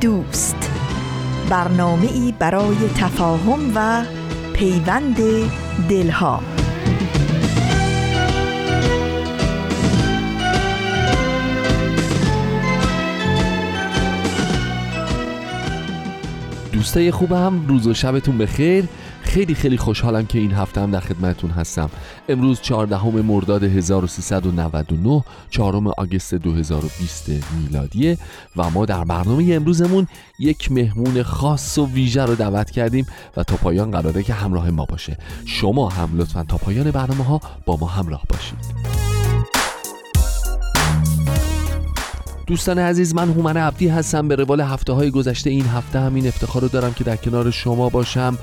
دوست. برنامه ای برای تفاهم و پیوند دلها. دوستای خوبم روز و شبتون بخیر. خیلی خیلی خوشحالم که این هفته هم در خدمتتون هستم. امروز 14 مرداد 1399 4 آگست 2020 میلادیه و ما در برنامه امروزمون یک مهمون خاص و ویژه رو دعوت کردیم و تا پایان قراره که همراه ما باشه. شما هم لطفا تا پایان برنامه ها با ما همراه باشید. دوستان عزیز من هومن عبدی هستم. به روال هفته های گذشته این هفته همین افتخار رو دارم که در کنار شما باشم.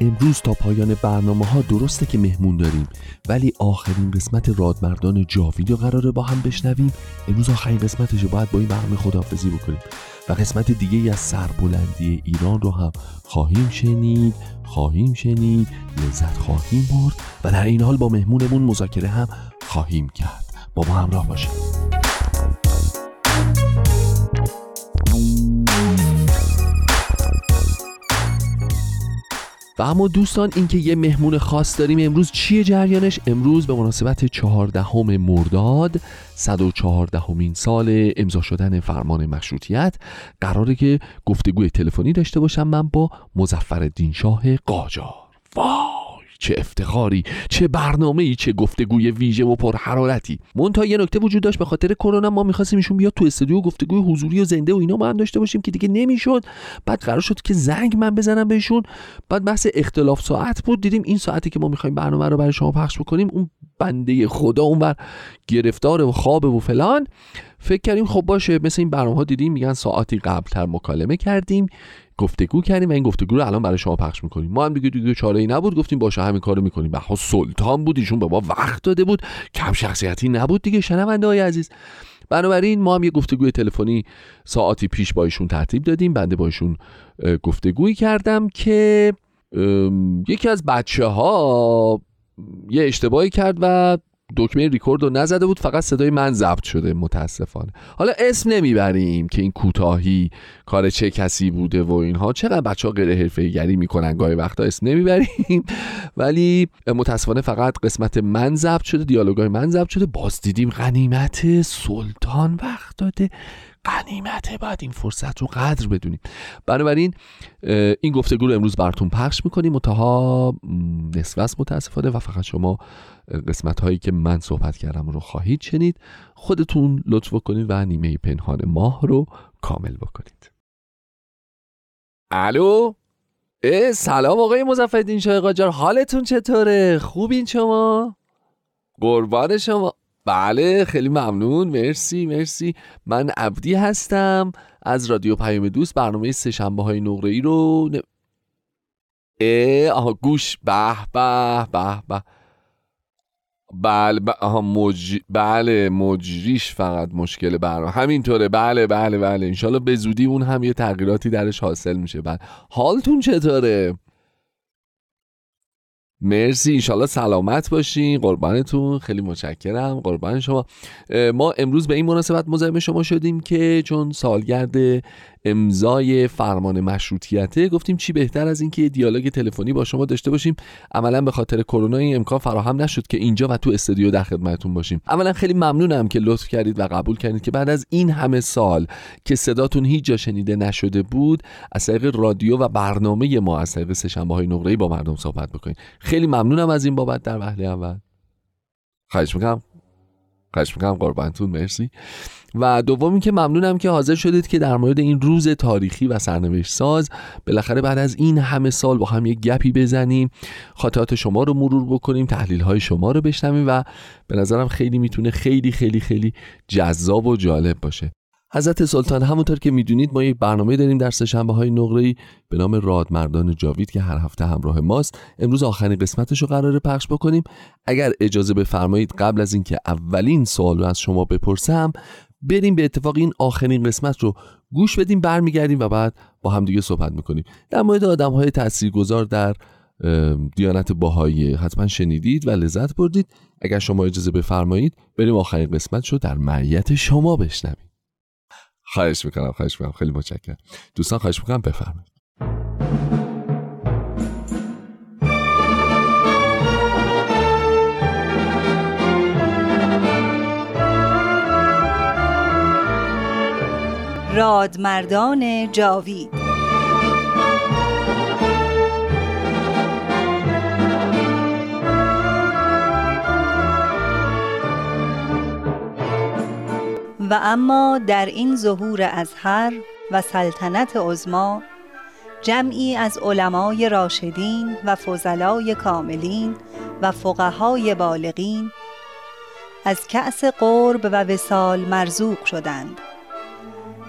امروز تا پایان برنامه ها درسته که مهمون داریم ولی آخرین قسمت رادمردان جاوید رو قراره با هم بشنویم. امروز آخرین قسمتش رو باید با این برنامه خداحافظی بکنیم. و قسمت دیگه از سربلندی ایران رو هم خواهیم شنید خواهیم شنید لذت خواهیم برد و در این حال با مهمونمون مذاکره هم خواهیم کرد. با ما همراه باشید. و اما دوستان اینکه یه مهمون خاص داریم امروز چیه جریانش؟ امروز به مناسبت چهاردهم مرداد 114 همین سال امضا شدن فرمان مشروطیت. قراره که گفتگوی تلفنی داشته باشم من با مزفر شاه قاجار. واه چه افتخاری چه برنامه ای چه گفتگوی ویژه و پرحرارتی. مونتا یه نکته وجود داشت به خاطر کرونا ما می‌خواستیم ایشون بیاد تو استودیو گفتگوی حضوری و زنده و اینا ما هم داشته باشیم که دیگه نمی‌شد. بعد قرار شد که زنگ من بزنم بهشون. بعد بحث اختلاف ساعت بود. دیدیم این ساعتی که ما می‌خوایم برنامه رو برای شما پخش بکنیم اون بنده خدا اونور گرفتار و خواب و فلان. فکر کردیم خب باشه مثل این برنامه ها دیدیم میگن ساعتی قبلتر مکالمه کردیم. گفتگو کردیم و این گفتگو رو الان برای شما پخش می‌کنیم. ما هم دیگه دیگه چاره ای نبود گفتیم باشه همین کارو می‌کنیم. بها سلطان بود ایشون به ما وقت داده بود. کم شخصیتی نبود دیگه شنونده های عزیز. بنابراین ما هم یه گفتگوی تلفنی ساعتی پیش با ایشون ترتیب دادیم. بنده با ایشون گفتگویی کردم که یکی از بچه ها یه اشتباهی کرد و دکمه ریکورد رو نزده بود فقط صدای من ضبط شده متاسفانه. حالا اسم نمی‌بریم که این کوتاهی کار چه کسی بوده و اینها. چقدر بچه ها غیر گری می‌کنن؟ گاهی وقتا اسم نمی‌بریم. ولی متاسفانه فقط قسمت من ضبط شده دیالوگای من ضبط شده. باز دیدیم غنیمت سلطان وقت داده. قنیمته باید این فرصت رو قدر بدونیم. بنابراین این گفتگو رو امروز براتون پخش می‌کنیم. متها نصف متاسفانه و فقط شما قسمت هایی که من صحبت کردم رو خواهید شنید خودتون لطف کنید و نیمه پنهان ماه رو کامل بکنید. الو؟ سلام آقای مزفدین شاه قاجار حالتون چطوره؟ خوبین شما؟ قربان شما. بله خیلی ممنون. مرسی مرسی. من عبدی هستم. از رادیو پیام دوست برنامه سه شنبه های نقره ای رو. اه آها گوش. به به به به. بله آها مج... بله مجریش فقط مشکل برنامه. همینطوره. بله بله بله. انشالله به زودی اون هم یه تغییراتی درش حاصل میشه. بله. حالتون چطوره؟ مرسی. انشالله سلامت باشین. قربانتون. خیلی متشکرم. قربان شما. ما امروز به این مناسبت مزاحم شما شدیم که چون سالگرد امضای فرمان مشروطیته. گفتیم چی بهتر از اینکه دیالوگ تلفنی با شما داشته باشیم. عملا به خاطر کرونا این امکان فراهم نشد که اینجا و تو استودیو در خدمتتون باشیم. اولا خیلی ممنونم که لطف کردید و قبول کردید که بعد از این همه سال که صداتون هیچ جا شنیده نشده بود از طریق رادیو و برنامه ما از طریق سه‌شنبه های نقره با مردم صحبت بکنید. خیلی ممنونم از این بابت در وهله اول. خواهش می‌کنم. خواهش می‌کنم قربانتون. مرسی. و دومی که ممنونم که حاضر شدید که در مورد این روز تاریخی و سرنوشت ساز بالاخره بعد از این همه سال با هم یک گپی بزنیم خاطرات شما رو مرور بکنیم تحلیل های شما رو بشنویم و به نظرم خیلی می‌تونه خیلی خیلی خیلی جذاب و جالب باشه. حضرت سلطان همونطور که می‌دونید ما یک برنامه داریم در سهشنبه های نقره به نام رادمردان جاوید که هر هفته همراه ماست. امروز آخرین قسمتش رو قراره پخش بکنیم. اگر اجازه بفرمایید قبل از اینکه اولین سوال رو از شما بپرسم بریم به اتفاق این آخرین قسمت رو گوش بدیم برمیگردیم و بعد با هم دیگه صحبت می‌کنیم. در مورد آدم های تاثیرگذار در دیانت باهایی حتما شنیدید و لذت بردید. اگر شما اجازه بفرمایید بریم آخرین قسمت رو در معیت شما بشنویم. خواهش می‌کنم خواهش می‌کنم. خیلی متشکرم. دوستان خواهش می‌کنم بفرمایید. رادمردان جاوید. و اما در این ظهور ازهر و سلطنت عزما جمعی از علمای راشدین و فضلای کاملین و فقهای بالغین از کأس قرب و وسال مرزوق شدند.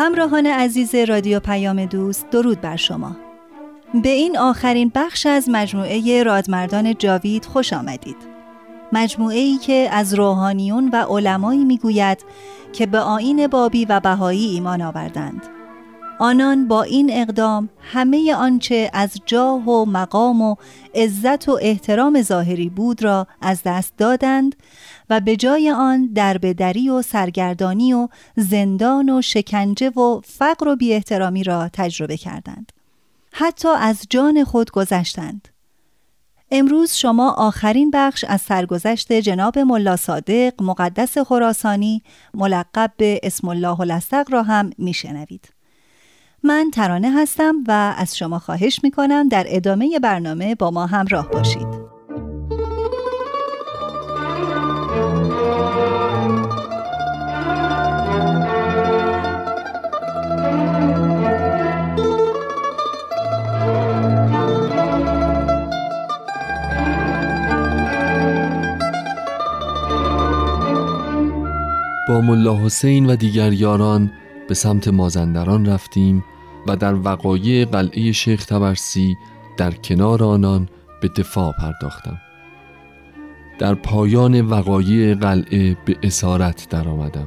همراهان عزیز رادیو پیام دوست درود بر شما. به این آخرین بخش از مجموعه رادمردان جاوید خوش آمدید. مجموعه ای که از روحانیون و علمایی می‌گوید که به آین بابی و بهایی ایمان آوردند. آنان با این اقدام همه آنچه از جاه و مقام و عزت و احترام ظاهری بود را از دست دادند و به جای آن دربدری و سرگردانی و زندان و شکنجه و فقر و بی احترامی را تجربه کردند. حتی از جان خود گذشتند. امروز شما آخرین بخش از سرگذشت جناب ملا صادق مقدس خراسانی ملقب به اسم الله الاستق را هم میشنوید. من ترانه هستم و از شما خواهش می کنم در ادامه برنامه با ما همراه باشید. با ملا حسین و دیگر یاران به سمت مازندران رفتیم و در وقایع قلعه شیخ تبرسی در کنار آنان به دفاع پرداختم در پایان وقایع قلعه به اسارت درآمدم.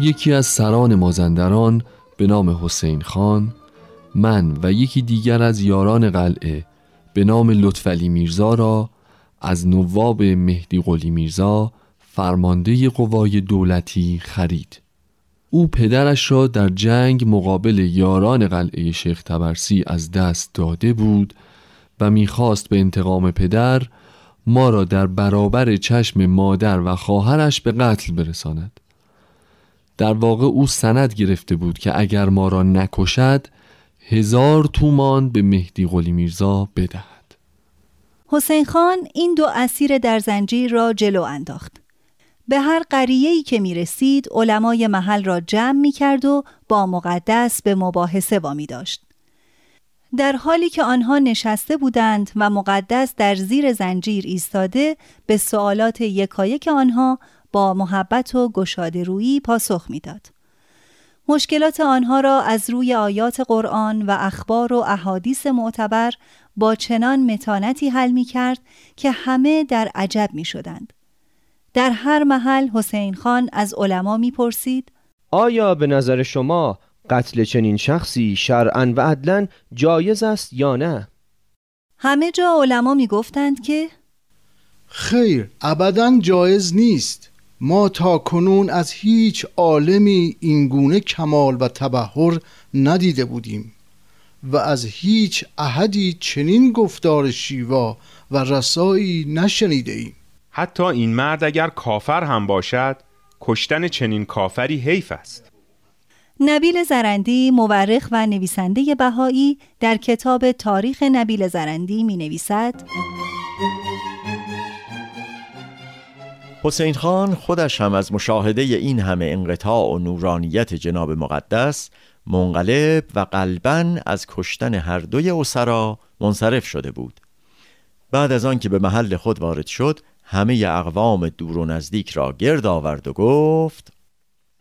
یکی از سران مازندران به نام حسین خان من و یکی دیگر از یاران قلعه به نام لطفعلی میرزا را از نواب مهدی قلی میرزا فرمانده قوای دولتی خرید. او پدرش را در جنگ مقابل یاران قلعه شیخ تبرسی از دست داده بود و می‌خواست به انتقام پدر ما را در برابر چشم مادر و خواهرش به قتل برساند. در واقع او سند گرفته بود که اگر ما را نکشد هزار تومان به مهدی قلی میرزا بدهد. حسین خان این دو اسیر در زنجیر را جلو انداخت. به هر قریه‌ای که می رسید علمای محل را جمع می کرد و با مقدس به مباحثه وامی داشت. در حالی که آنها نشسته بودند و مقدس در زیر زنجیر ایستاده به سوالات یکایک آنها با محبت و گشاده رویی پاسخ می‌داد. مشکلات آنها را از روی آیات قرآن و اخبار و احادیث معتبر با چنان متانتی حل می کرد که همه در عجب می شدند. در هر محل حسین خان از علما می‌پرسید آیا به نظر شما قتل چنین شخصی شرعا و عدلا جایز است یا نه؟ همه جا علما می گفتند که خیر ابدا جایز نیست. ما تا کنون از هیچ عالمی اینگونه کمال و تبهر ندیده بودیم و از هیچ احدی چنین گفتار شیوا و رسایی نشنیده ایم. حتی این مرد اگر کافر هم باشد کشتن چنین کافری حیف است. نبیل زرندی مورخ و نویسنده بهایی در کتاب تاریخ نبیل زرندی می نویسد حسین خان خودش هم از مشاهده این همه انقطاع و نورانیت جناب مقدس منقلب و قلبا از کشتن هر دوی اسرا منصرف شده بود. بعد از آن که به محل خود وارد شد همه اقوام دور و نزدیک را گرد آورد و گفت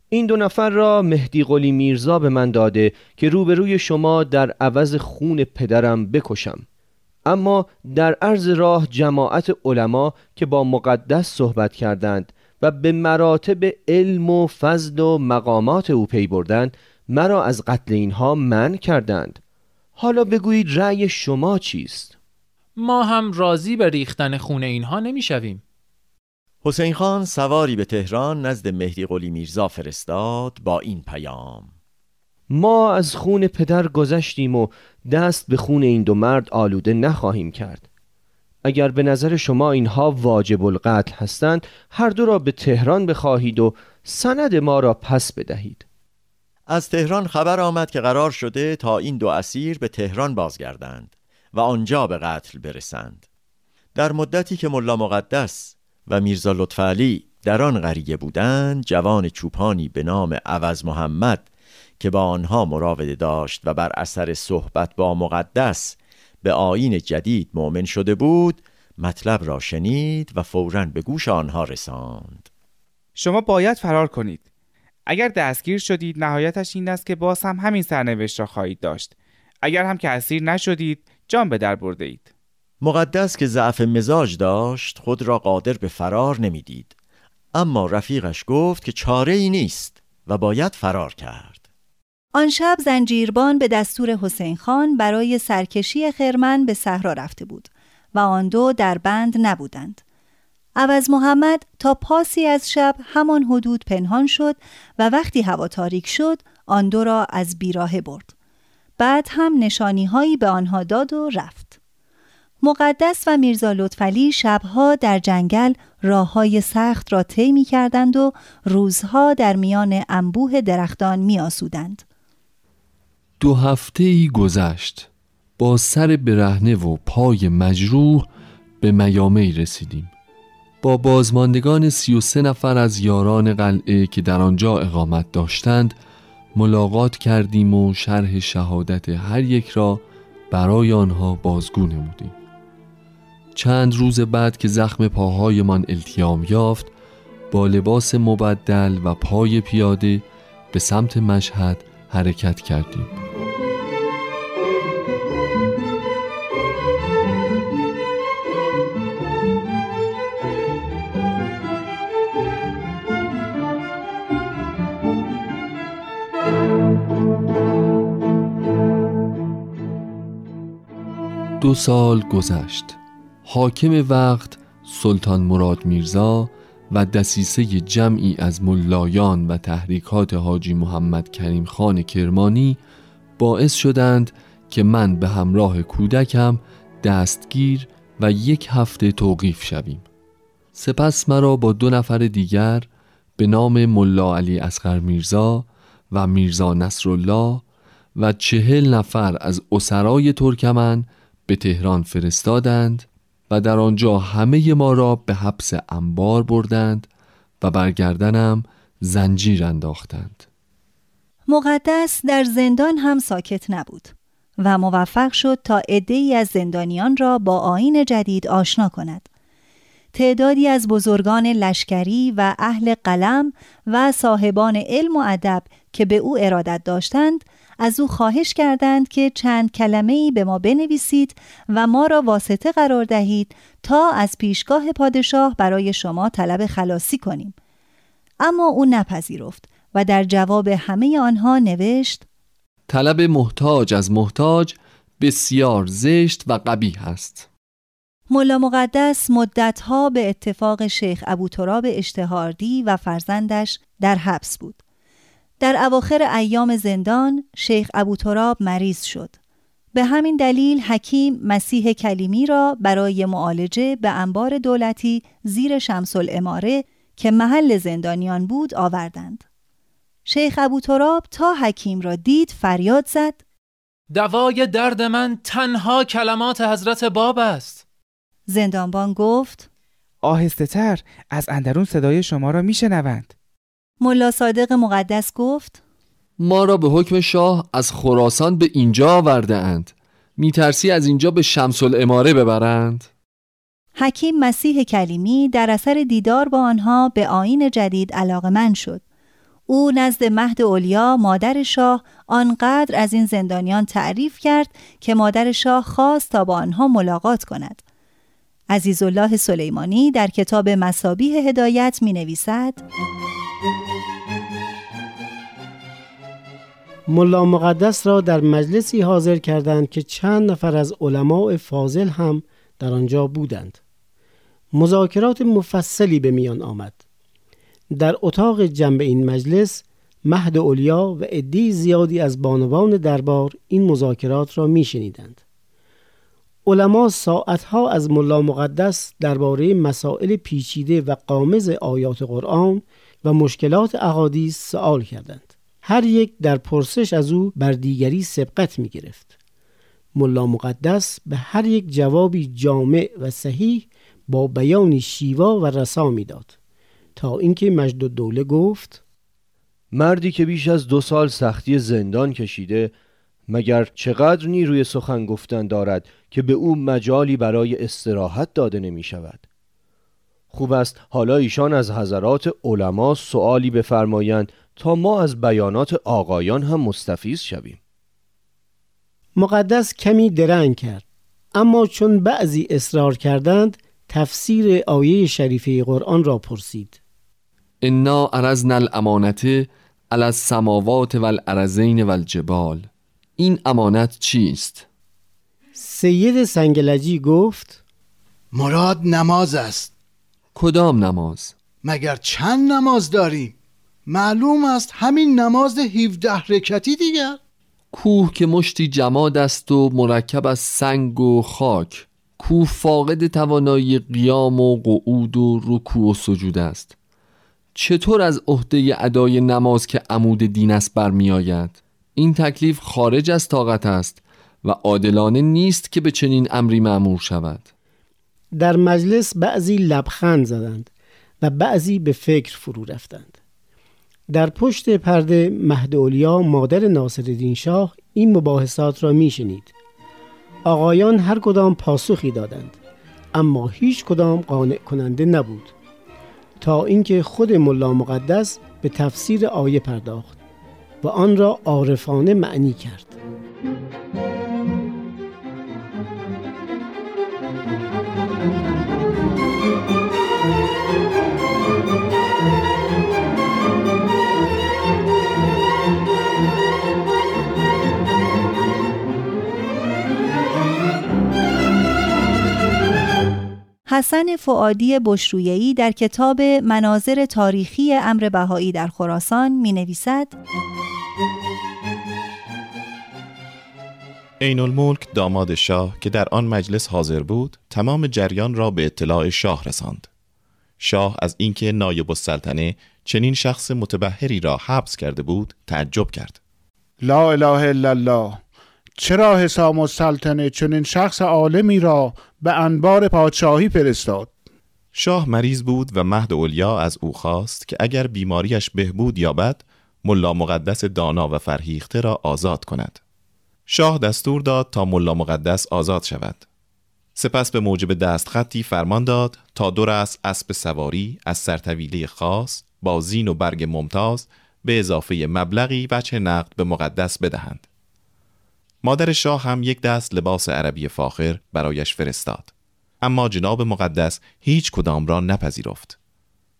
این دو نفر را مهدی قلی میرزا به من داده که روبروی شما در عوض خون پدرم بکشم اما در عرض راه جماعت علما که با مقدس صحبت کردند و به مراتب علم و فضل و مقامات او پی بردند مرا از قتل اینها من کردند حالا بگویید رأی شما چیست؟ ما هم راضی به ریختن خون اینها نمی‌شویم. حسین خان سواری به تهران نزد مهدی قلی میرزا فرستاد با این پیام. ما از خون پدر گذشتیم و دست به خون این دو مرد آلوده نخواهیم کرد. اگر به نظر شما اینها واجب القتل هستند هر دو را به تهران بخواهید و سند ما را پس بدهید. از تهران خبر آمد که قرار شده تا این دو اسیر به تهران بازگردند. و آنجا به قتل برسند. در مدتی که ملا مقدس و میرزا لطفعلی در آن قریه بودند جوان چوپانی به نام عوض محمد که با آنها مراوده داشت و بر اثر صحبت با مقدس به آین جدید مؤمن شده بود مطلب را شنید و فورا به گوش آنها رساند. شما باید فرار کنید. اگر دستگیر شدید نهایتش این است که باز هم همین سرنوشت را خواهید داشت. اگر هم که اسیر نشدید جان به در برده اید. مقدس که ضعف مزاج داشت خود را قادر به فرار نمی‌دید. اما رفیقش گفت که چاره ای نیست و باید فرار کرد. آن شب زنجیربان به دستور حسین خان برای سرکشی خرمن به صحرا رفته بود و آن دو در بند نبودند. عوض محمد تا پاسی از شب همان حدود پنهان شد و وقتی هوا تاریک شد آن دو را از بیراه برد. بعد هم نشانی هایی به آنها داد و رفت. مقدس و میرزا لطفلی شبها در جنگل راه های سخت را طی می کردند و روزها در میان انبوه درختان می آسودند. دو هفته ای گذشت. با سر برهنه و پای مجروح به میامه رسیدیم. با بازماندگان سی و سه نفر از یاران قلعه که در آنجا اقامت داشتند ملاقات کردیم و شرح شهادت هر یک را برای آنها بازگو نمودیم. چند روز بعد که زخم پاهایمان التیام یافت با لباس مبدل و پای پیاده به سمت مشهد حرکت کردیم. دو سال گذشت. حاکم وقت سلطان مراد میرزا و دسیسه جمعی از ملایان و تحریکات حاجی محمد کریم خان کرمانی باعث شدند که من به همراه کودکم دستگیر و یک هفته توقیف شویم. سپس مرا با دو نفر دیگر به نام ملا علی اسقر میرزا و میرزا نصرالله و چهل نفر از اسرای ترکمن به تهران فرستادند و در آنجا همه ما را به حبس انبار بردند و برگردنم زنجیر انداختند. مقدس در زندان هم ساکت نبود و موفق شد تا عدهای از زندانیان را با آین جدید آشنا کند. تعدادی از بزرگان لشکری و اهل قلم و صاحبان علم و ادب که به او ارادت داشتند از او خواهش کردند که چند کلمه ای به ما بنویسید و ما را واسطه قرار دهید تا از پیشگاه پادشاه برای شما طلب خلاصی کنیم اما او نپذیرفت و در جواب همه آنها نوشت طلب محتاج از محتاج بسیار زشت و قبیح است ملا مقدس مدتها به اتفاق شیخ ابو تراب اشتهاردی و فرزندش در حبس بود. در اواخر ایام زندان شیخ ابو تراب مریض شد. به همین دلیل حکیم مسیح کلیمی را برای معالجه به انبار دولتی زیر شمس الاماره که محل زندانیان بود آوردند. شیخ ابو تراب تا حکیم را دید فریاد زد دوای درد من تنها کلمات حضرت باب است زندانبان گفت آهسته تر از اندرون صدای شما را میشنوند ملا صادق مقدس گفت ما را به حکم شاه از خراسان به اینجا آورده اند. میترسی از اینجا به شمس الاماره ببرند؟ حکیم مسیح کلیمی در اثر دیدار با آنها به آین جدید علاقمند شد. او نزد مهد اولیا مادر شاه آنقدر از این زندانیان تعریف کرد که مادر شاه خواست تا با آنها ملاقات کند. عزیزالله سلیمانی در کتاب مسابیه هدایت می نویسد ملا مقدس را در مجلسی حاضر کردند که چند نفر از علماء فاضل هم در آنجا بودند. مذاکرات مفصلی به میان آمد. در اتاق جنب این مجلس مهد اولیا و عدی زیادی از بانوان دربار این مذاکرات را میشنیدند. علما ساعتها از ملا مقدس درباره مسائل پیچیده و قامز آیات قرآن و مشکلات احادیث سوال کردند. هر یک در پرسش از او بر دیگری سبقت می گرفت ملا مقدس به هر یک جوابی جامع و صحیح با بیانی شیوا و رسا می‌داد. تا اینکه مجد دوله گفت مردی که بیش از دو سال سختی زندان کشیده مگر چقدر نیروی سخن گفتن دارد که به او مجالی برای استراحت داده نمی شود خوب است حالا ایشان از حضرات علما سوالی بفرمایند تا ما از بیانات آقایان هم مستفیز شویم مقدس کمی درنگ کرد اما چون بعضی اصرار کردند تفسیر آیه شریفه قرآن را پرسید انا ارزنا الامانته علی السماوات والارضین والجبال این امانت چیست؟ سید سنگلجی گفت مراد نماز است کدام نماز؟ مگر چند نماز داریم؟ معلوم است همین نماز 17 رکتی دیگر. کوه که مشتی جماد است و مرکب از سنگ و خاک کوه فاقد توانایی قیام و قعود و رکوع و سجود است. چطور از عهده ادای نماز که عمود دین است برمیآید؟ این تکلیف خارج از طاقت است و عادلانه نیست که به چنین امری معمور شود. در مجلس بعضی لبخند زدند و بعضی به فکر فرو رفتند. در پشت پرده مهد مادر ناصرالدین شاه این مباحثات را میشنید. آقایان هر کدام پاسخی دادند اما هیچ کدام قانع کننده نبود. تا اینکه خود ملا مقدس به تفسیر آیه پرداخت و آن را عارفانه معنی کرد. حسن فعادی بشرویهی در کتاب مناظر تاریخی امر بهایی در خراسان می نویسد عین الملک داماد شاه که در آن مجلس حاضر بود تمام جریان را به اطلاع شاه رساند. شاه از اینکه نایب السلطنه چنین شخص متبهری را حبس کرده بود تعجب کرد. لا اله الا الله. چرا حسام السلطنه چنین شخص عالمی را به انبار پادشاهی فرستاد؟ شاه مریض بود و مهد اولیا از او خواست که اگر بیماریش بهبود یابد ملا مقدس دانا و فرهیخته را آزاد کند. شاه دستور داد تا ملا مقدس آزاد شود. سپس به موجب دستخطی فرمان داد تا دو رأس اسب سواری از سرطویله خاص با زین و برگ ممتاز به اضافه مبلغی وجه نقد به مقدس بدهند. مادر شاه هم یک دست لباس عربی فاخر برایش فرستاد. اما جناب مقدس هیچ کدام را نپذیرفت.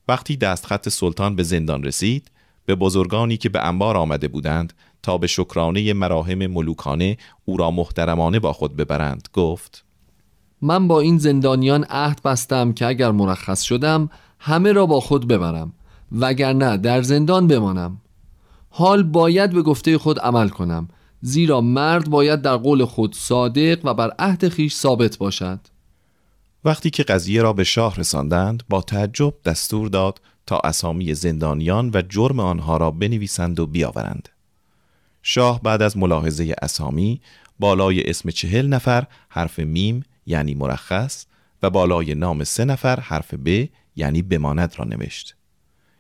وقتی دستخط سلطان به زندان رسید به بزرگانی که به انبار آمده بودند تا به شکرانه مراهم ملوکانه او را محترمانه با خود ببرند گفت من با این زندانیان عهد بستم که اگر مرخص شدم همه را با خود ببرم وگرنه در زندان بمانم. حال باید به گفته خود عمل کنم. زیرا مرد باید در قول خود صادق و بر عهد خیش ثابت باشد. وقتی که قضیه را به شاه رساندند با تعجب دستور داد تا اسامی زندانیان و جرم آنها را بنویسند و بیاورند. شاه بعد از ملاحظه اسامی بالای اسم چهل نفر حرف میم یعنی مرخص و بالای نام سه نفر حرف ب یعنی بماند را نوشت.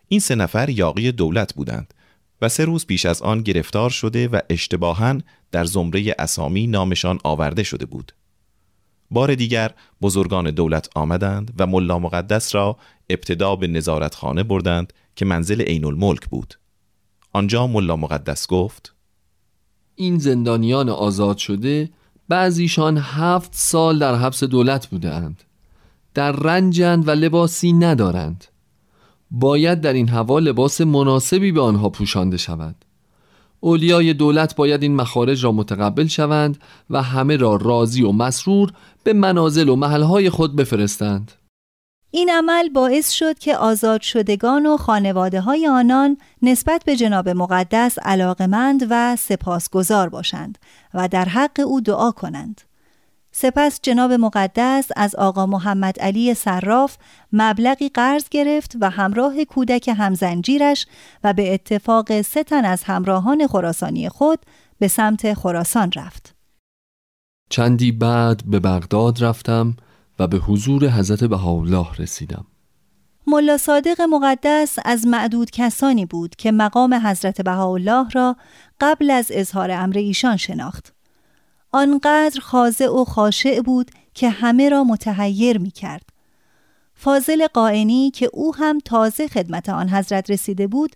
این سه نفر یاقی دولت بودند و سه روز پیش از آن گرفتار شده و اشتباها در زمره اسامی نامشان آورده شده بود. بار دیگر بزرگان دولت آمدند و ملا مقدس را ابتدا به نظارتخانه بردند که منزل عین الملک بود. آنجا ملا مقدس گفت این زندانیان آزاد شده بعضیشان هفت سال در حبس دولت بودند در رنجند و لباسی ندارند. باید در این هوا لباس مناسبی به آنها پوشانده شود اولیای دولت باید این مخارج را متقبل شوند و همه را راضی و مسرور به منازل و محلهای خود بفرستند این عمل باعث شد که آزاد شدگان و خانواده های آنان نسبت به جناب مقدس علاقمند و سپاسگزار باشند و در حق او دعا کنند. سپس جناب مقدس از آقا محمد علی صراف مبلغی قرض گرفت و همراه کودک همزنجیرش و به اتفاق سه تن از همراهان خراسانی خود به سمت خراسان رفت. چندی بعد به بغداد رفتم و به حضور حضرت بهاءالله رسیدم. ملا صادق مقدس از معدود کسانی بود که مقام حضرت بهاءالله را قبل از اظهار امر ایشان شناخت. آنقدر خاضع و خاشع بود که همه را متحیر می کرد. فاضل قائنی که او هم تازه خدمت آن حضرت رسیده بود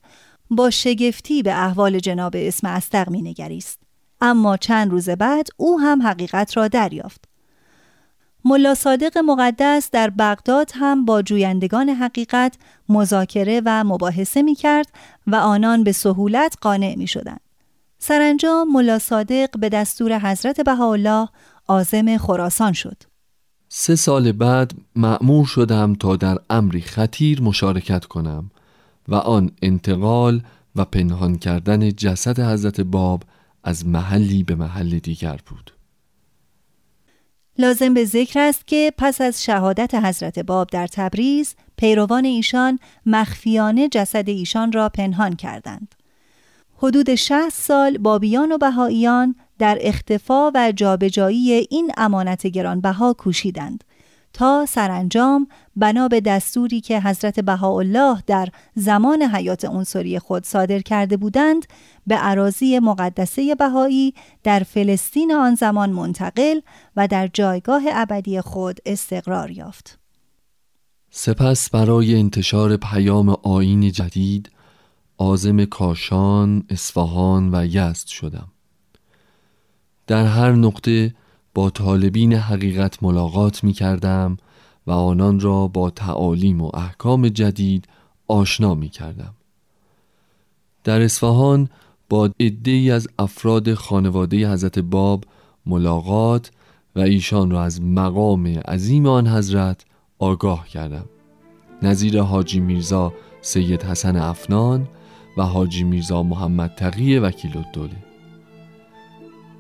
با شگفتی به احوال جناب اسم استق می نگریست. اما چند روز بعد او هم حقیقت را دریافت. ملا صادق مقدس در بغداد هم با جویندگان حقیقت مذاکره و مباحثه می کرد و آنان به سهولت قانع می شدند. سرانجام ملا صادق به دستور حضرت بهاءالله عازم خراسان شد. سه سال بعد معمور شدم تا در امری خطیر مشارکت کنم و آن انتقال و پنهان کردن جسد حضرت باب از محلی به محل دیگر بود. لازم به ذکر است که پس از شهادت حضرت باب در تبریز پیروان ایشان مخفیانه جسد ایشان را پنهان کردند. حدود 60 سال بابیان و بهاییان در اختفا و جابجایی این امانت گرانبها کوشیدند تا سرانجام بنا به دستوری که حضرت بهاءالله در زمان حیات عنصری خود صادر کرده بودند به عراضی مقدسه بهایی در فلسطین آن زمان منتقل و در جایگاه ابدی خود استقرار یافت. سپس برای انتشار پیام آین جدید آزم کاشان، اصفهان و یزد شدم. در هر نقطه با طالبین حقیقت ملاقات می کردم و آنان را با تعالیم و احکام جدید آشنا می کردم. در اصفهان با عده از افراد خانواده حضرت باب ملاقات و ایشان را از مقام عظیم آن حضرت آگاه کردم نظیر حاجی میرزا سید حسن افنان و حاجی میرزا محمد تقی وکیل الدوله.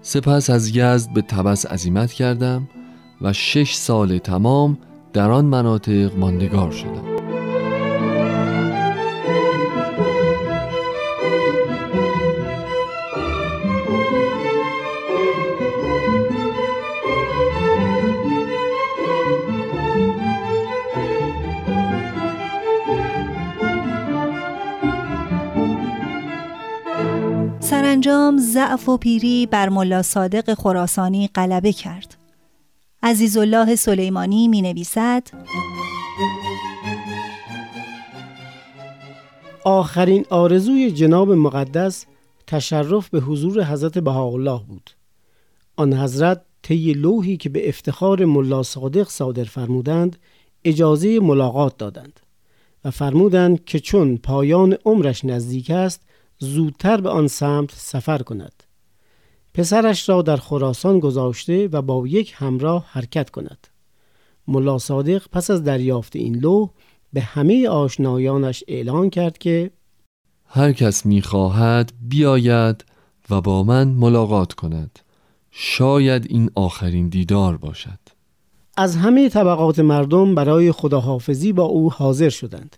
سپس از یزد به تبس عزیمت کردم و شش سال تمام در آن مناطق ماندگار شدم. سرانجام ضعف و پیری بر ملا صادق خراسانی غلبه کرد. عزیزالله سلیمانی می نویسد آخرین آرزوی جناب مقدس تشرف به حضور حضرت بهاءالله بود. آن حضرت طی لوحی که به افتخار ملا صادق صادر فرمودند اجازه ملاقات دادند و فرمودند که چون پایان عمرش نزدیک است زودتر به آن سمت سفر کند. پسرش را در خراسان گذاشته و با یک همراه حرکت کند. ملا صادق پس از دریافت این لوح به همه آشنایانش اعلان کرد که هر کس می‌خواهد بیاید و با من ملاقات کند. شاید این آخرین دیدار باشد. از همه طبقات مردم برای خداحافظی با او حاضر شدند.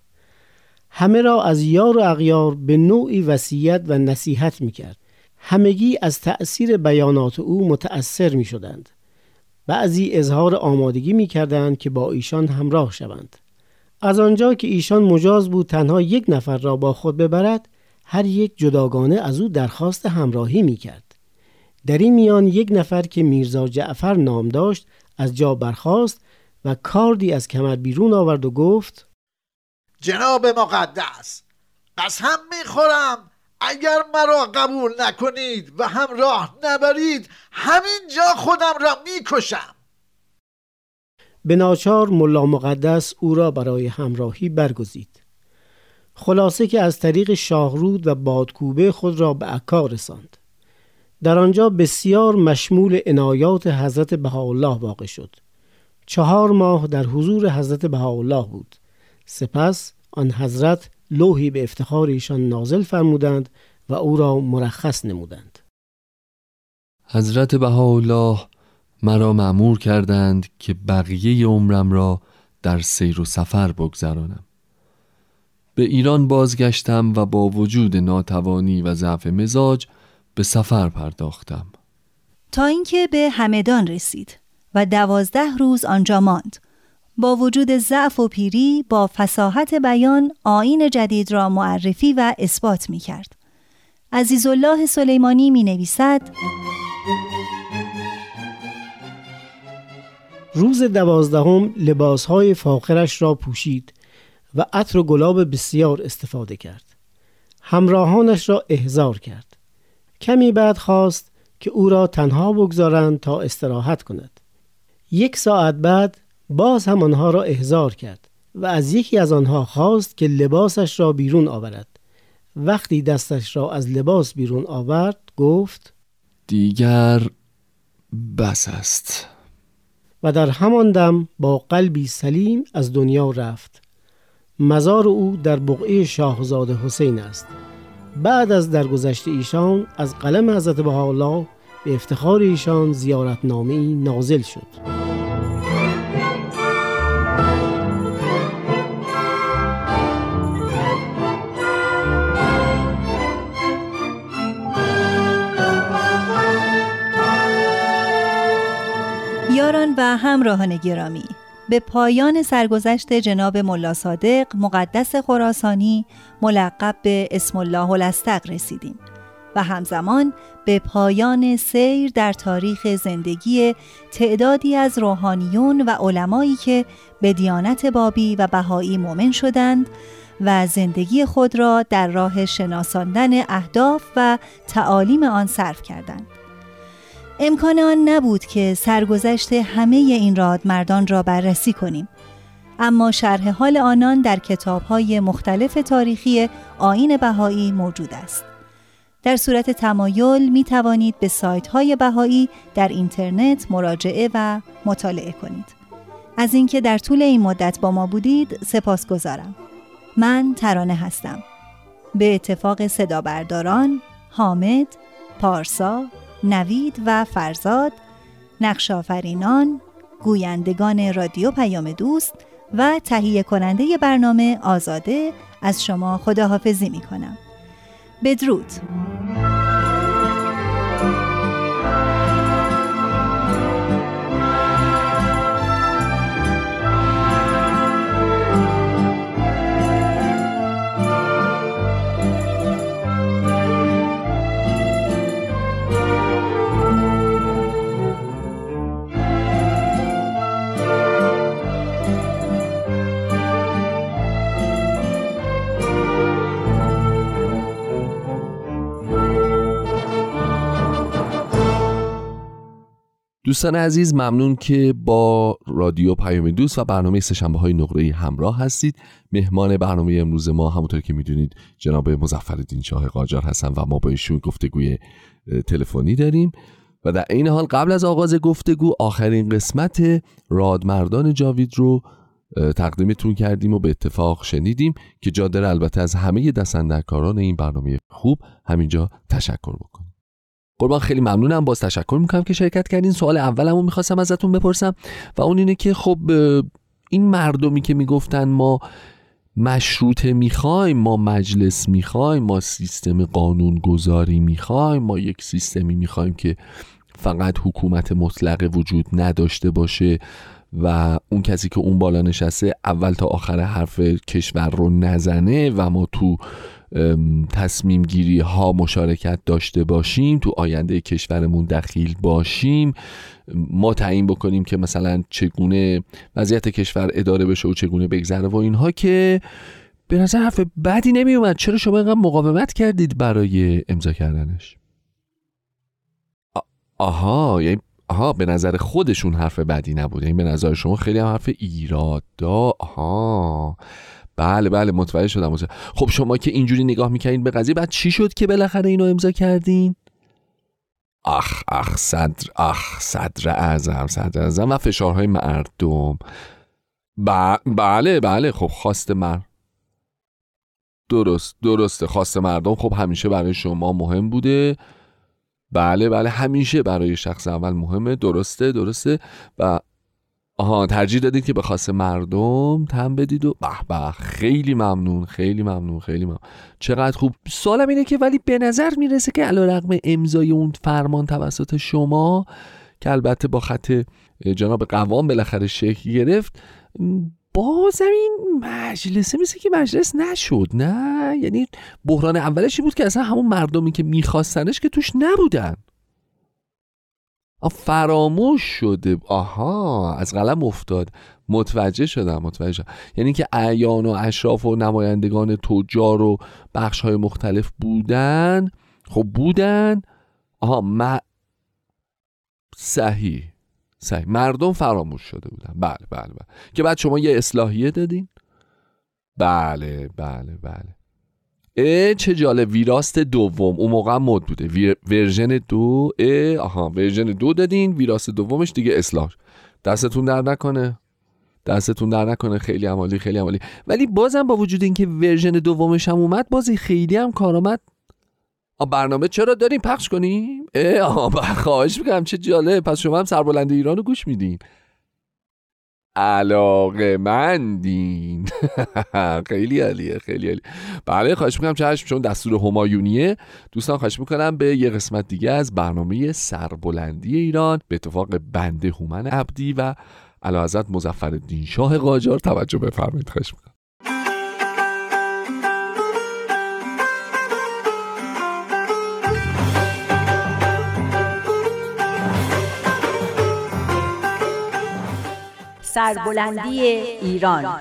همه را از یار و اغیار به نوعی وصیت و نصیحت می‌کرد همگی از تأثیر بیانات او متأثر می شدند. بعضی اظهار آمادگی می کردند که با ایشان همراه شوند. از آنجا که ایشان مجاز بود تنها یک نفر را با خود ببرد هر یک جداگانه از او درخواست همراهی می کرد. در این میان یک نفر که میرزا جعفر نام داشت از جا برخاست و کاردی از کمر بیرون آورد و گفت جناب مقدس. قسم می‌خورم. اگر مرا قبول نکنید و همراه نبرید همینجا خودم را می‌کشم. به ناچار ملا مقدس او را برای همراهی برگزید. خلاصه که از طریق شاهرود و بادکوبه خود را به عکا رساند. در آنجا بسیار مشمول عنایات حضرت بهاءالله واقع شد. چهار ماه در حضور حضرت بهاءالله بود. سپس آن حضرت لوحی به افتخار ایشان نازل فرمودند و او را مرخص نمودند. حضرت بهاءالله مرا معمور کردند که بقیه عمرم را در سیر و سفر بگذرانم. به ایران بازگشتم و با وجود ناتوانی و ضعف مزاج به سفر پرداختم. تا اینکه به همدان رسید و دوازده روز آنجا ماند. با وجود ضعف و پیری با فساحت بیان آین جدید را معرفی و اثبات می کرد. عزیزالله سلیمانی می نویسد روز دوازدهم لباسهای فاخرش را پوشید و عطر و گلاب بسیار استفاده کرد. همراهانش را احضار کرد. کمی بعد خواست که او را تنها بگذارند تا استراحت کند. یک ساعت بعد باز هم آنها را احضار کرد و از یکی از آنها خواست که لباسش را بیرون آورد. وقتی دستش را از لباس بیرون آورد گفت دیگر بس است. و در همان دم با قلبی سلیم از دنیا رفت. مزار او در بقعه شاهزاده حسین است. بعد از درگذشت ایشان از قلم حضرت بهاءالله به افتخار ایشان زیارتنامه نازل شد. و همراهان گرامی به پایان سرگذشت جناب ملا صادق مقدس خراسانی ملقب به اسم الله الاستق رسیدیم و همزمان به پایان سیر در تاریخ زندگی تعدادی از روحانیون و علمایی که به دیانت بابی و بهایی مؤمن شدند و زندگی خود را در راه شناساندن اهداف و تعالیم آن صرف کردند. امکان آن نبود که سرگذشت همه این رادمردان را بررسی کنیم. اما شرح حال آنان در کتابهای مختلف تاریخی آین بهایی موجود است. در صورت تمایل می توانید به سایت های بهایی در اینترنت مراجعه و مطالعه کنید. از اینکه در طول این مدت با ما بودید سپاس گذارم من ترانه هستم. به اتفاق صدا برداران حامد پارسا نوید و فرزاد نقشافرینان گویندگان رادیو پیام دوست و تهیه کننده برنامه آزاده از شما خداحافظی می کنم بدرود. دوستان عزیز ممنون که با رادیو پیام دوست و برنامه سشنبه های نقره همراه هستید. مهمان برنامه امروز ما همونطور که می‌دونید جناب مزفر شاه قاجار هستن و ما با ایشون گفتگوی تلفنی داریم. و در این حال قبل از آغاز گفتگو آخرین قسمت رادمردان جاوید رو تقدیمتون کردیم و به اتفاق شنیدیم که جادر البته از همه دستندرکاران این برنامه خوب همینجا تشکر بکنیم. قربان خیلی ممنونم. باز تشکر می‌کنم که شرکت کردین. سوال اولمو می‌خواستم ازتون بپرسم و اون اینه که خب این مردمی که می‌گفتن ما مشروطه می‌خوایم ما مجلس می‌خوایم ما سیستم قانون گذاری می‌خوایم ما یک سیستمی می‌خوایم که فقط حکومت مطلقه وجود نداشته باشه و اون کسی که اون بالا نشسته اول تا آخر حرف کشور رو نزنه و ما تو تصمیم گیری ها مشارکت داشته باشیم تو آینده کشورمون دخیل باشیم. ما تعیین بکنیم که مثلا چگونه وضعیت کشور اداره بشه و چگونه بگذره و اینها که به نظر حرف بدی نمی اومد چرا شما اینقدر مقاومت کردید برای امضا کردنش؟ آها یعنی آها به نظر خودشون حرف بدی نبوده این به نظر شما خیلی هم حرف ایراد آها. بله بله متوجه شدم. خب شما که اینجوری نگاه می‌کنید به قضیه بعد چی شد که بالاخره اینو امضا کردین؟ اخ اخ صدر اخ صدر اعظم صدر اعظم و فشارهای مردم. بله بله خب خواست مرد درست درسته خواست مردم. خب همیشه برای شما مهم بوده. بله بله همیشه برای شخص اول مهمه. درسته درسته. و آها ترجیح دادید که به خاص مردم تم بدید و به به خیلی ممنون خیلی ممنون خیلی ممنون. چقدر خوب. سوالم اینه که ولی به نظر می‌رسه که رقم امضای اون فرمان توسط شما که البته با خط جناب قوام بالاخره شکل گرفت بازم این مجلسه مثل که مجلس نشد نه؟ یعنی بحران اولش بود که اصلا همون مردمی که میخواستنش که توش نبودن. فراموش شده. آها از قلم افتاد. متوجه شدم متوجه شدم. یعنی که اعیان و اشراف و نمایندگان تجار و بخش های مختلف بودن؟ خب بودن. آها ما صحیح صحیح. مردم فراموش شده بودن. بله بله بله. که بعد شما یه اصلاحیه دادین؟ بله بله بله. اه چه جالب ویراست دوم. اون موقع مد بوده. version دو اه آها version دو دادین ویراست دومش دیگه اصلاح. دستتون در نکنه. دستتون در نکنه. خیلی عمالی خیلی عمالی. ولی بازم با وجود اینکه ورژن دومش هم اومد بازی خیلی هم کارآمد. برنامه چرا داریم پخش کنیم؟ اه خواهش می‌کنم چه جالب. پس شما هم سربلند ایران رو گوش میدین. علاقه مندین خیلی عالیه خیلی عالی بله خواهش می‌کنم چشم چون دستور همایونیه. دوستان خواهش می‌کنم به یه قسمت دیگه از برنامه سربلندی ایران به اتفاق بنده هومن عبدی و علا حضرت مزفر شاه قاجار توجه بفرمایید. خواهش می‌کنم. سربلندی ایران.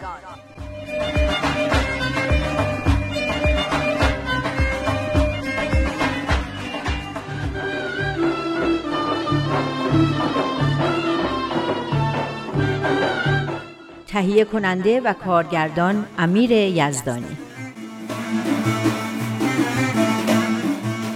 تهیه کننده و کارگردان امیر یزدانی.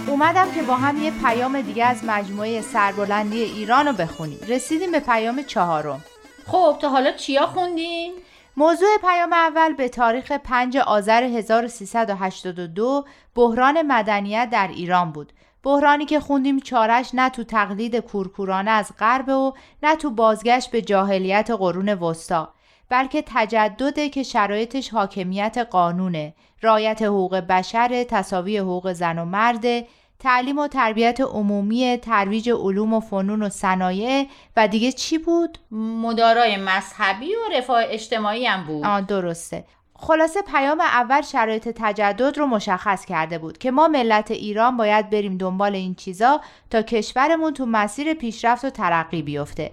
اومدم که با هم یه پیام دیگه از مجموعه سربلندی ایران رو بخونیم. رسیدیم به پیام چهارم. خب تا حالا چیا خوندین؟ موضوع پیام اول به تاریخ 5 آذر 1382 بحران مدنیت در ایران بود. بحرانی که خوندیم چارش نه تو تقلید کورکورانه از غرب و نه تو بازگشت به جاهلیت قرون وسطا بلکه تجدده که شرایطش حاکمیت قانونه، رایت حقوق بشر، تصاوی حقوق زن و مرده، تعلیم و تربیت عمومی ترویج علوم و فنون و صنایع و دیگه چی بود؟ مدارای مذهبی و رفاه اجتماعی هم بود. آه درسته. خلاصه پیام اول شرایط تجدد رو مشخص کرده بود که ما ملت ایران باید بریم دنبال این چیزا تا کشورمون تو مسیر پیشرفت و ترقی بیفته.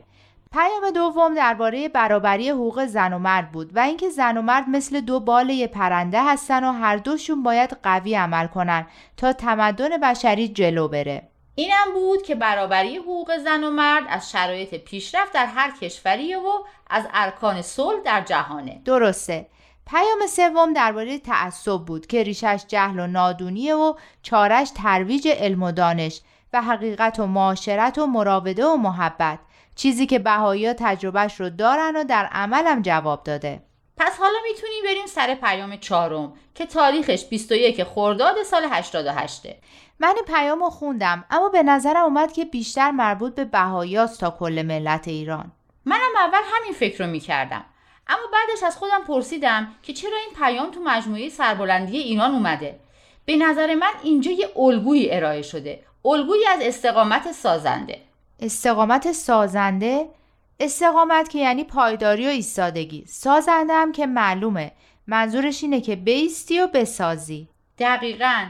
پیام دوم درباره برابری حقوق زن و مرد بود و اینکه زن و مرد مثل دو بال پرنده هستن و هر دوشون باید قوی عمل کنن تا تمدن بشری جلو بره. اینم بود که برابری حقوق زن و مرد از شرایط پیشرفت در هر کشوریه و از ارکان صلح در جهانه. درسته. پیام سوم درباره تعصب بود که ریشش جهل و نادونیه و چارش ترویج علم و دانش و حقیقت و معاشرت و مراوده و محبت. چیزی که بهایی تجربهش رو دارن و در عملم جواب داده. پس حالا می‌تونیم بریم سر پیام چهارم که تاریخش 21 خرداد سال 88 من این پیام رو خوندم اما به نظرم اومد که بیشتر مربوط به بهایاست تا کل ملت ایران. منم اول همین فکر رو می‌کردم. اما بعدش از خودم پرسیدم که چرا این پیام تو مجموعه سربلندی ایران اومده؟ به نظر من اینجا یه الگویی ارائه شده. الگویی از استقامت سازنده. استقامت سازنده استقامت که یعنی پایداری و ایستادگی. سازنده هم که معلومه. منظورش اینه که بیستی و بسازی. دقیقا.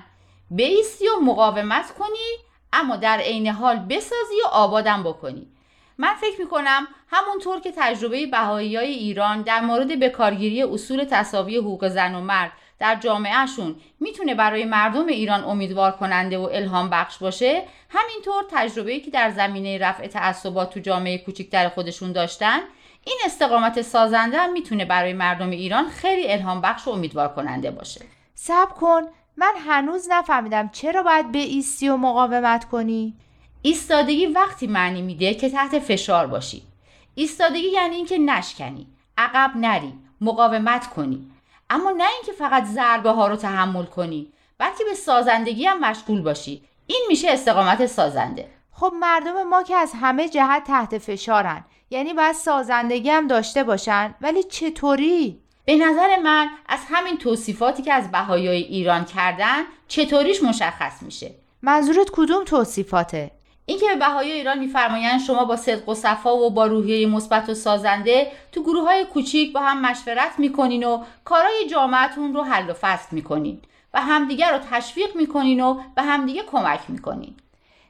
بیستی و مقاومت کنی اما در عین حال بسازی و آبادم بکنی. من فکر می‌کنم همونطور که تجربه بهایی های ایران در مورد بکارگیری اصول تصاوی حقوق زن و مرد در جامعهشون. می‌تونه برای مردم ایران امیدوار کننده و الهام بخش باشه؟ همینطور تجربه‌ای که در زمینه رفع تعصبات تو جامعه کوچکتر خودشون داشتن این استقامت سازنده هم می‌تونه برای مردم ایران خیلی الهام بخش و امیدوار کننده باشه. صبر کن من هنوز نفهمیدم چرا باید به ایستی و مقاومت کنی. ایستادگی وقتی معنی میده که تحت فشار باشی. ایستادگی یعنی اینکه نشکنی عقب نری مقاومت کنی. اما نه اینکه فقط ضربه ها رو تحمل کنی بلکه به سازندگی هم مشغول باشی. این میشه استقامت سازنده. خب مردم ما که از همه جهت تحت فشارن یعنی باید سازندگی هم داشته باشن. ولی چطوری؟ به نظر من از همین توصیفاتی که از بهایی ایران کردن چطوریش مشخص میشه. منظورت کدوم توصیفاته؟ اینکه به بهای ایران میفرمایند شما با صدق و صفا و با روحیه مثبت و سازنده تو گروه های کوچیک با هم مشورت می‌کنین و کارهای جامعتون رو حل و فصل می‌کنین و همدیگر رو تشویق می‌کنین و به همدیگه کمک می‌کنین.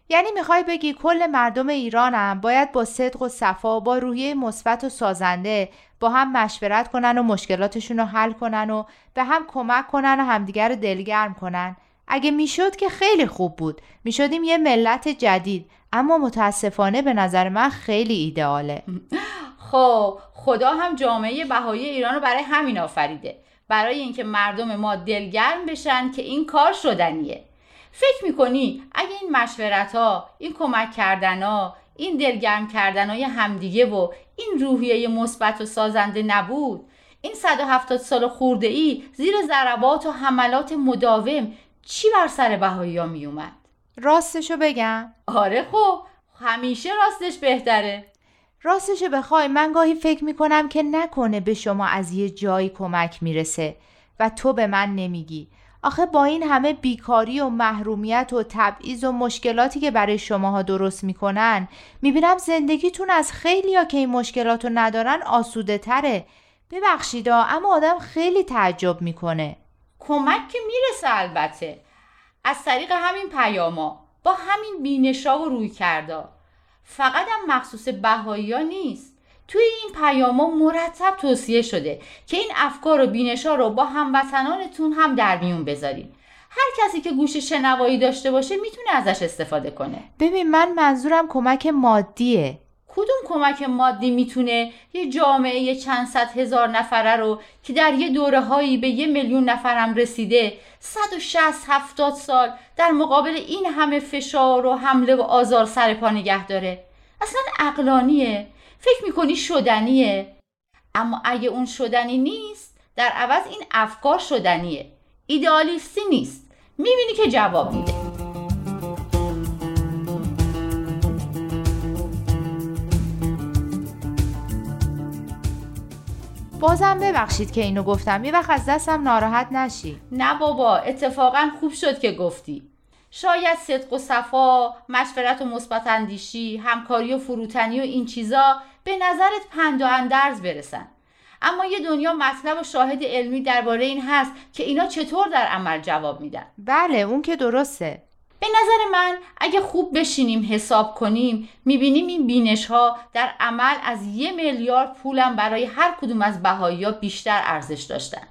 یعنی می‌خوای بگی کل مردم ایرانم باید با صدق و صفا و با روحیه مثبت و سازنده با هم مشورت کنن و مشکلاتشون رو حل کنن و به هم کمک کنن و همدیگر رو دلگرم کنن. اگه می‌شد که خیلی خوب بود. می‌شدیم یه ملت جدید. اما متاسفانه به نظر من خیلی ایدئاله. خب خدا هم جامعه بهایی ایران رو برای همین آفریده. برای اینکه مردم ما دلگرم بشن که این کار شدنیه. فکر می‌کنی اگه این مشورت ها این کمک کردن ها این دلگرم کردن های همدیگه و این روحیه مثبت و سازنده نبود این 170 سال خورده ای زیر ضربات و حملات مداوم چی بر سر بهایی ها می اومد؟ راستشو بگم؟ آره خب همیشه راستش بهتره راستشو بخوای من گاهی فکر می‌کنم که نکنه به شما از یه جایی کمک می‌رسه و تو به من نمیگی آخه با این همه بیکاری و محرومیت و تبعیض و مشکلاتی که برای شماها درست می‌کنن می‌بینم زندگیتون از خیلی ها که این مشکلاتو ندارن آسوده تره ببخشیدا اما آدم خیلی تعجب می‌کنه کمک که می‌رسه البته. از طریق همین پیاما با همین بینشا و روی کردا فقط هم مخصوص بهایی ها نیست. توی این پیاما مرتب توصیه شده که این افکار و بینشا رو با هموطنانتون هم در میون بذارین. هر کسی که گوش شنوایی داشته باشه می‌تونه ازش استفاده کنه. ببین من منظورم کمک مادیه. کدوم کمک مادی می‌تونه یه جامعه چند صد هزار نفره رو که در یه دوره هایی به یه میلیون نفرم رسیده 160 70 سال در مقابل این همه فشار و حمله و آزار سر پا نگه داره. اصلا عقلانیه. فکر می‌کنی شدنیه. اما اگه اون شدنی نیست در عوض این افکار شدنیه. ایدئالیستی نیست. می‌بینی که جواب میده. بازم ببخشید که اینو گفتم. یه وقت از دستم ناراحت نشی. نه بابا اتفاقا خوب شد که گفتی. شاید صدق و صفا مشورت و مثبت اندیشی همکاری و فروتنی و این چیزا به نظرت پند و اندرز برسن. اما یه دنیا مطلب و شاهد علمی درباره این هست که اینا چطور در عمل جواب میدن. بله اون که درسته. به نظر من اگه خوب بشینیم حساب کنیم می‌بینیم این بینش ها در عمل از یه میلیارد پولم برای هر کدوم از بهایی ها بیشتر ارزش داشتن.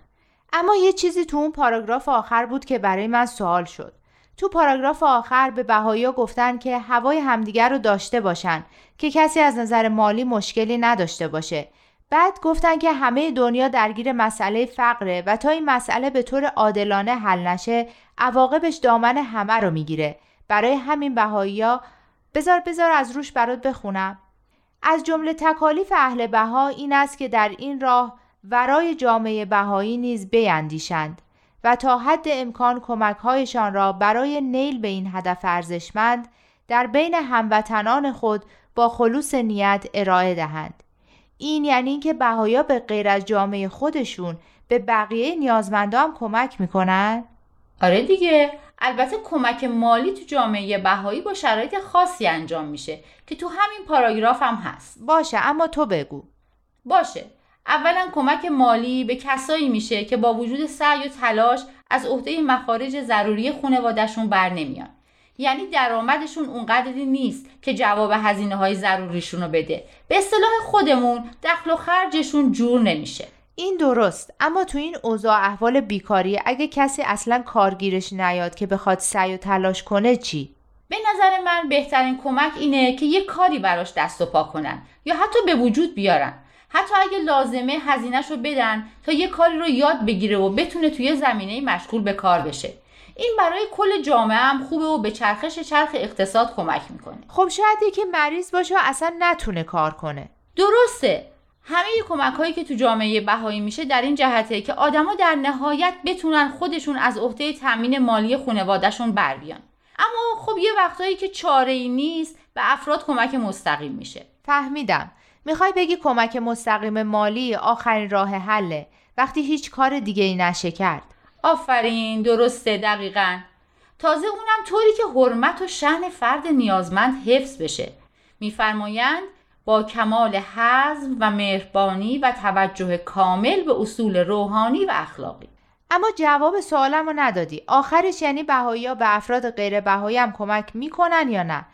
اما یه چیزی تو اون پاراگراف آخر بود که برای من سوال شد. تو پاراگراف آخر به بهایا گفتن که هوای همدیگر رو داشته باشن که کسی از نظر مالی مشکلی نداشته باشه. بعد گفتن که همه دنیا درگیر مسئله فقره و تا این مسئله به طور عادلانه حل نشه عواقبش دامن همه رو می‌گیره برای همین بهاییا بذار بذار از روش برات بخونم از جمله تکالیف اهل بها این است که در این راه ورای جامعه بهایی نیز بیندیشند و تا حد امکان کمکهایشان را برای نیل به این هدف ارزشمند در بین هموطنان خود با خلوص نیت ارائه دهند. این یعنی اینکه بهایا به غیر از جامعه خودشون به بقیه نیازمندان هم کمک می‌کنن؟ آره دیگه البته کمک مالی تو جامعه بهایی با شرایط خاصی انجام میشه که تو همین پاراگراف هم هست. باشه اما تو بگو. باشه. اولا کمک مالی به کسایی میشه که با وجود سعی و تلاش از عهده مخارج ضروری خانوادهشون بر نمیان یعنی درآمدشون اونقدری نیست که جواب هزینه های ضروریشون رو بده. به اصطلاح خودمون دخل و خرجشون جور نمیشه. این درست اما تو این اوضاع احوال بیکاری اگه کسی اصلا کارگیرش نیاد که بخواد سعی و تلاش کنه چی؟ به نظر من بهترین کمک اینه که یه کاری براش دست و پا کنن یا حتی به وجود بیارن. حتی اگه لازمه هزینهش رو بدن تا یه کاری رو یاد بگیره و بتونه توی زمینه مشغول به کار بشه. این برای کل جامعه هم خوبه و به چرخش چرخ اقتصاد کمک می‌کنه. خب شاید یکی مریض باشه و اصلا نتونه کار کنه. درسته. همه کمک هایی که تو جامعه بهایی میشه در این جهته که آدما در نهایت بتونن خودشون از عهده تامین مالی خانوادهشون بر بیان. اما خب یه وقتایی که چاره ای نیست به افراد کمک مستقیم میشه. فهمیدم. می‌خوای بگی کمک مستقیم مالی آخرین راه حله. وقتی هیچ کار دیگه ای نشه کرد. آفرین درسته دقیقا. تازه اونم طوری که حرمت و شهن فرد نیازمند حفظ بشه. میفرمایند با کمال حزم و مهربانی و توجه کامل به اصول روحانی و اخلاقی. اما جواب سوالم رو ندادی. آخرش یعنی بهایی ها به افراد غیر بهایی هم کمک می‌کنن یا نه؟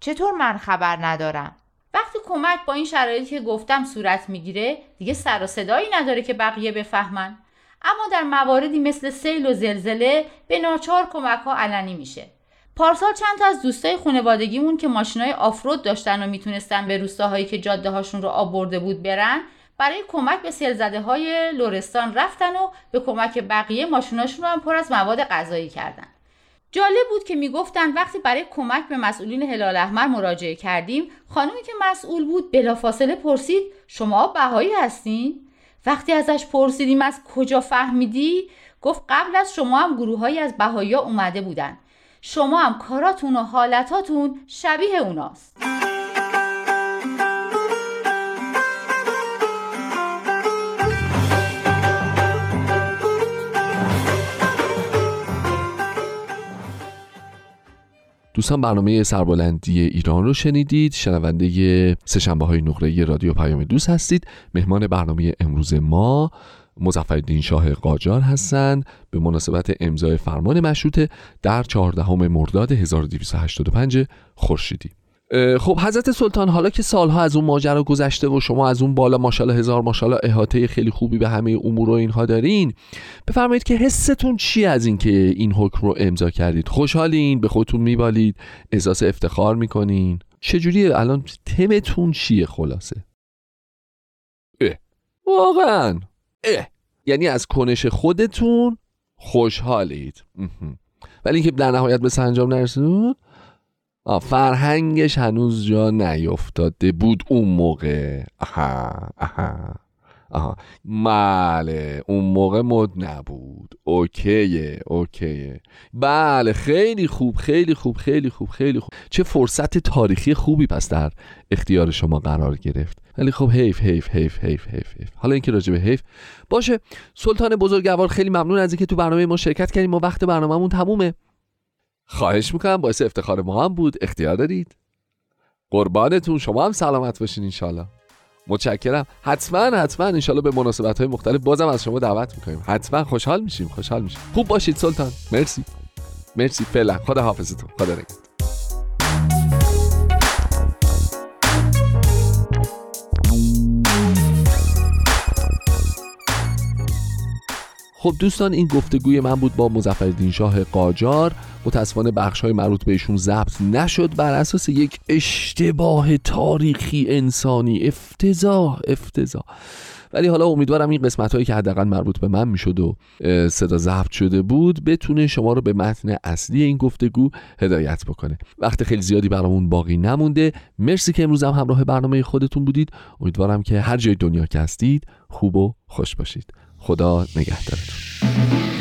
چطور من خبر ندارم؟ وقتی کمک با این شرایطی که گفتم صورت می‌گیره دیگه سر و صدایی نداره که بقیه بفهمن. اما در مواردی مثل سیل و زلزله به ناچار کمک ها علنی میشه. پارسال چند تا از دوستای خانوادگیمون که ماشینای آفرود داشتن و می‌تونستن به روستاهایی که جاده هاشون رو آب برده بود برن برای کمک به سیلزده های لورستان رفتن و به کمک بقیه ماشیناشون رو هم پر از مواد غذایی کردن. جالب بود که می‌گفتن وقتی برای کمک به مسئولین هلال احمر مراجعه کردیم خانمی که مسئول بود بلافاصله پرسید شما بهایی هستین؟ وقتی ازش پرسیدیم از کجا فهمیدی گفت قبل از شما هم گروههایی از بهایی اومده بودن. شما هم کاراتون و حالتاتون شبیه اوناست. دوستان برنامه سربلندی ایران رو شنیدید. شنونده سهشنبه های نقره رادیو پیام دوست هستید. مهمان برنامه امروز ما مزفردین شاه قاجار هستند. به مناسبت امضای فرمان مشروطه در 14 مرداد 1285 خورشیدی. خب حضرت سلطان حالا که سالها از اون ماجرا گذشته و شما از اون بالا ماشاءالله هزار ماشاءالله احاطه خیلی خوبی به همه امور و اینها دارین بفرمایید که حستون چی از این که این حکم رو امضا کردید؟ خوشحالین؟ به خودتون میبالید؟ احساس افتخار می‌کنین؟ چجوری الان تمتون چیه خلاصه؟ اه واقعا. اه یعنی از کنش خودتون خوشحالید. ولی اینکه در نهایت به سنجام نرسید؟ فرهنگش هنوز جا نیفتاده بود اون موقع. آها آها آها. بله اون موقع مد نبود. اوکیه اوکیه. بله خیلی خوب خیلی خوب خیلی خوب خیلی خوب. چه فرصت تاریخی خوبی پس در اختیار شما قرار گرفت. ولی خب حیف حیف حیف حیف حیف حیف. حالا اینکه راجع به حیف. باشه سلطان بزرگوار خیلی ممنون از اینکه تو برنامه ما شرکت کردیم. ما وقت برنامهمون تمومه. خواهش می‌کنم باعث افتخار ما هم بود. اختیار دارید قربانتون. شما هم سلامت باشین انشالله. متشکرم. حتما حتما انشالله به مناسبت های مختلف بازم از شما دعوت می‌کنیم. حتما. خوشحال میشیم خوشحال میشیم. خوب باشید سلطان. مرسی. مرسی. فعلا. خدا حافظتون خدا نگهدار. خب دوستان این گفتگوی من بود با مزفردین شاه قاجار. متاسفانه بخش های مربوط بهشون ضبط نشد. بر اساس یک اشتباه تاریخی انسانی. افتضاح افتضاح. ولی حالا امیدوارم این قسمت هایی که حداقل مربوط به من می‌شد و صدا ضبط شده بود بتونه شما رو به متن اصلی این گفتگو هدایت بکنه. وقت خیلی زیادی برامون باقی نمونده. مرسی که امروز هم همراه برنامه خودتون بودید. امیدوارم که هر جای دنیا که هستید خوب و خوش باشید. خدا نگهدارتون.